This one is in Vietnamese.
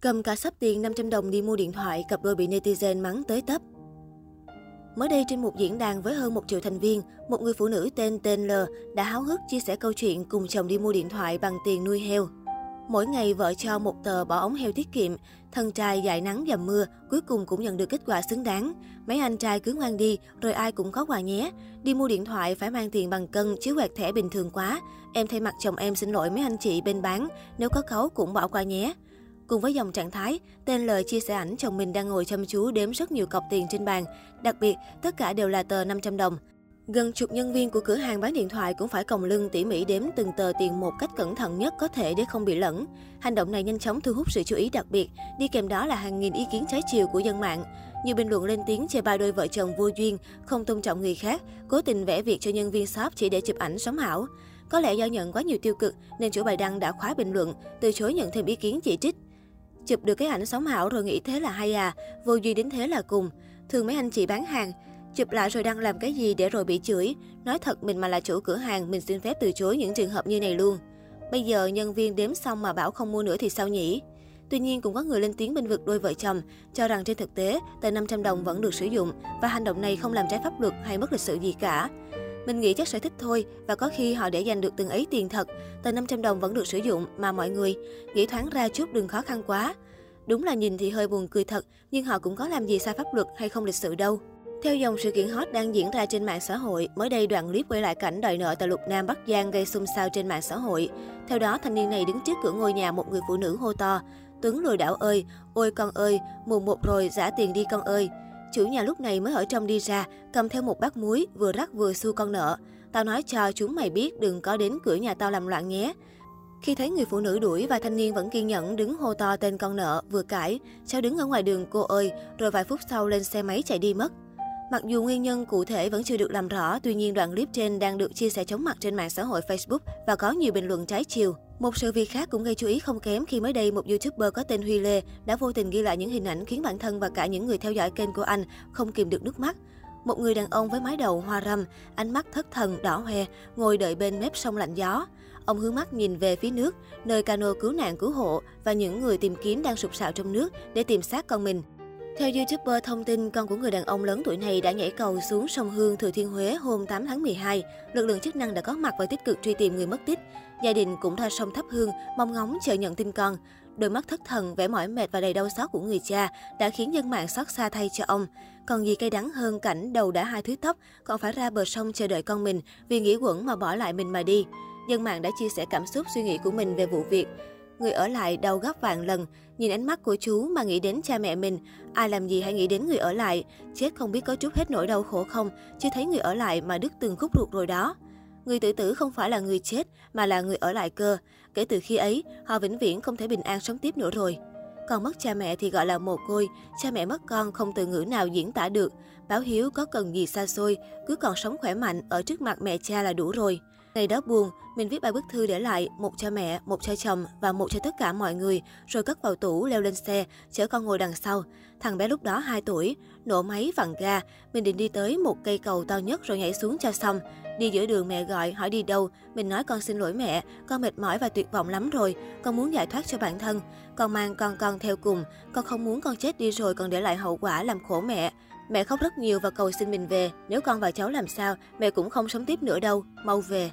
Cầm cả sắp tiền 500 đồng đi mua điện thoại, cặp đôi bị netizen mắng tới tấp. Mới đây trên một diễn đàn với hơn 1 triệu thành viên, một người phụ nữ tên Tên L đã háo hức chia sẻ câu chuyện cùng chồng đi mua điện thoại bằng tiền nuôi heo. Mỗi ngày vợ cho một tờ bỏ ống heo tiết kiệm, thân trai dại nắng dầm mưa, cuối cùng cũng nhận được kết quả xứng đáng. Mấy anh trai cứ ngoan đi, rồi ai cũng có quà nhé. Đi mua điện thoại phải mang tiền bằng cân, chứ quẹt thẻ bình thường quá. Em thay mặt chồng em xin lỗi mấy anh chị bên bán, nếu có khấu cũng bỏ qua nhé. Cùng với dòng trạng thái, tên lời chia sẻ ảnh chồng mình đang ngồi chăm chú đếm rất nhiều cọc tiền trên bàn. Đặc biệt, tất cả đều là tờ 500 đồng. Gần chục nhân viên của cửa hàng bán điện thoại cũng phải còng lưng tỉ mỉ đếm từng tờ tiền một cách cẩn thận nhất có thể để không bị lẫn. Hành động này nhanh chóng thu hút sự chú ý đặc biệt, đi kèm đó là hàng nghìn ý kiến trái chiều của dân mạng. Nhiều bình luận lên tiếng chê bai đôi vợ chồng vô duyên, không tôn trọng người khác, cố tình vẽ việc cho nhân viên shop chỉ để chụp ảnh sống ảo. Có lẽ do nhận quá nhiều tiêu cực nên chủ bài đăng đã khóa bình luận, từ chối nhận thêm ý kiến chỉ trích. Chụp được cái ảnh sống ảo rồi nghĩ thế là hay à, vô duy đến thế là cùng. Thường mấy anh chị bán hàng, chụp lại rồi đăng làm cái gì để rồi bị chửi. Nói thật mình mà là chủ cửa hàng, mình xin phép từ chối những trường hợp như này luôn. Bây giờ nhân viên đếm xong mà bảo không mua nữa thì sao nhỉ? Tuy nhiên cũng có người lên tiếng bên vực đôi vợ chồng, cho rằng trên thực tế, tờ 500 đồng vẫn được sử dụng và hành động này không làm trái pháp luật hay mất lịch sự gì cả. Mình nghĩ chắc sẽ thích thôi và có khi họ để dành được từng ấy tiền thật. Tờ 500 đồng vẫn được sử dụng mà mọi người nghĩ thoáng ra chút đừng khó khăn quá. Đúng là nhìn thì hơi buồn cười thật, nhưng họ cũng có làm gì sai pháp luật hay không lịch sự đâu. Theo dòng sự kiện hot đang diễn ra trên mạng xã hội, mới đây đoạn clip quay lại cảnh đòi nợ tại Lục Nam Bắc Giang gây xôn xao trên mạng xã hội. Theo đó, thanh niên này đứng trước cửa ngôi nhà một người phụ nữ hô to, Tuấn lừa đảo ơi, ôi con ơi, mùng một rồi, giả tiền đi con ơi. Chủ nhà lúc này mới ở trong đi ra, cầm theo một bát muối, vừa rắc vừa xu con nợ. Tao nói cho chúng mày biết đừng có đến cửa nhà tao làm loạn nhé. Khi thấy người phụ nữ đuổi và thanh niên vẫn kiên nhẫn đứng hô to tên con nợ, vừa cãi, cháu đứng ở ngoài đường cô ơi, rồi vài phút sau lên xe máy chạy đi mất. Mặc dù nguyên nhân cụ thể vẫn chưa được làm rõ, tuy nhiên đoạn clip trên đang được chia sẻ chóng mặt trên mạng xã hội Facebook và có nhiều bình luận trái chiều. Một sự việc khác cũng gây chú ý không kém khi mới đây một YouTuber có tên Huy Lê đã vô tình ghi lại những hình ảnh khiến bản thân và cả những người theo dõi kênh của anh không kìm được nước mắt. Một người đàn ông với mái đầu hoa râm, ánh mắt thất thần đỏ hoe, ngồi đợi bên mép sông lạnh gió. Ông hướng mắt nhìn về phía nước, nơi cano cứu nạn cứu hộ và những người tìm kiếm đang sụp sạo trong nước để tìm xác con mình. Theo YouTuber thông tin, con của người đàn ông lớn tuổi này đã nhảy cầu xuống sông Hương, Thừa Thiên Huế hôm 8 tháng 12. Lực lượng chức năng đã có mặt và tích cực truy tìm người mất tích. Gia đình cũng ra sông thắp hương, mong ngóng chờ nhận tin con. Đôi mắt thất thần, vẻ mỏi mệt và đầy đau xót của người cha đã khiến dân mạng xót xa thay cho ông. Còn gì cay đắng hơn cảnh đầu đã hai thứ tóc, còn phải ra bờ sông chờ đợi con mình vì nghĩ quẩn mà bỏ lại mình mà đi. Dân mạng đã chia sẻ cảm xúc suy nghĩ của mình về vụ việc. Người ở lại đau gấp vạn lần, nhìn ánh mắt của chú mà nghĩ đến cha mẹ mình. Ai làm gì hãy nghĩ đến người ở lại, chết không biết có chút hết nỗi đau khổ không, chứ thấy người ở lại mà đứt từng khúc ruột rồi đó. Người tự tử không phải là người chết, mà là người ở lại cơ. Kể từ khi ấy, họ vĩnh viễn không thể bình an sống tiếp nữa rồi. Còn mất cha mẹ thì gọi là mồ côi, cha mẹ mất con không từ ngữ nào diễn tả được. Báo hiếu có cần gì xa xôi, cứ còn sống khỏe mạnh ở trước mặt mẹ cha là đủ rồi. Ngày đó buồn, mình viết bài bức thư để lại, một cho mẹ, một cho chồng và một cho tất cả mọi người, rồi cất vào tủ, leo lên xe, chở con ngồi đằng sau. Thằng bé lúc đó 2 tuổi, nổ máy vặn ga, mình định đi tới một cây cầu to nhất rồi nhảy xuống cho xong. Đi giữa đường mẹ gọi, hỏi đi đâu, mình nói con xin lỗi mẹ, con mệt mỏi và tuyệt vọng lắm rồi, con muốn giải thoát cho bản thân. Con mang con con theo cùng, con không muốn con chết đi rồi còn để lại hậu quả làm khổ mẹ. Mẹ khóc rất nhiều và cầu xin mình về, nếu con và cháu làm sao, mẹ cũng không sống tiếp nữa đâu, mau về.